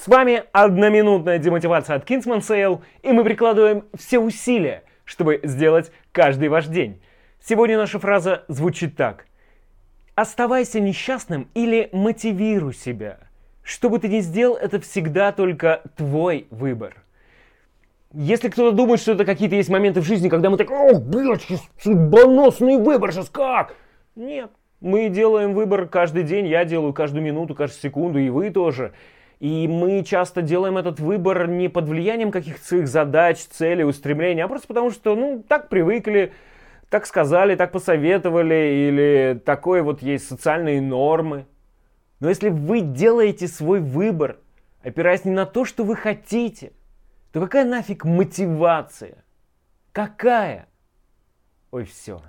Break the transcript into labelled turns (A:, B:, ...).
A: С вами одноминутная демотивация от Kingsman Sale, и мы прикладываем все усилия, чтобы сделать каждый ваш день. Сегодня наша фраза звучит так. Оставайся несчастным или мотивируй себя. Что бы ты ни сделал, это всегда только твой выбор. Если кто-то думает, что это какие-то есть моменты в жизни, когда мы так, о, блядь, судьбоносный выбор, сейчас как? Нет, мы делаем выбор каждый день, я делаю каждую минуту, каждую секунду, и вы тоже. И мы часто делаем этот выбор не под влиянием каких-то своих задач, целей, устремлений, а просто потому что, ну, так привыкли, так сказали, так посоветовали, или такое вот есть социальные нормы. Но если вы делаете свой выбор, опираясь не на то, что вы хотите, то какая нафиг мотивация? Какая? Ой, все.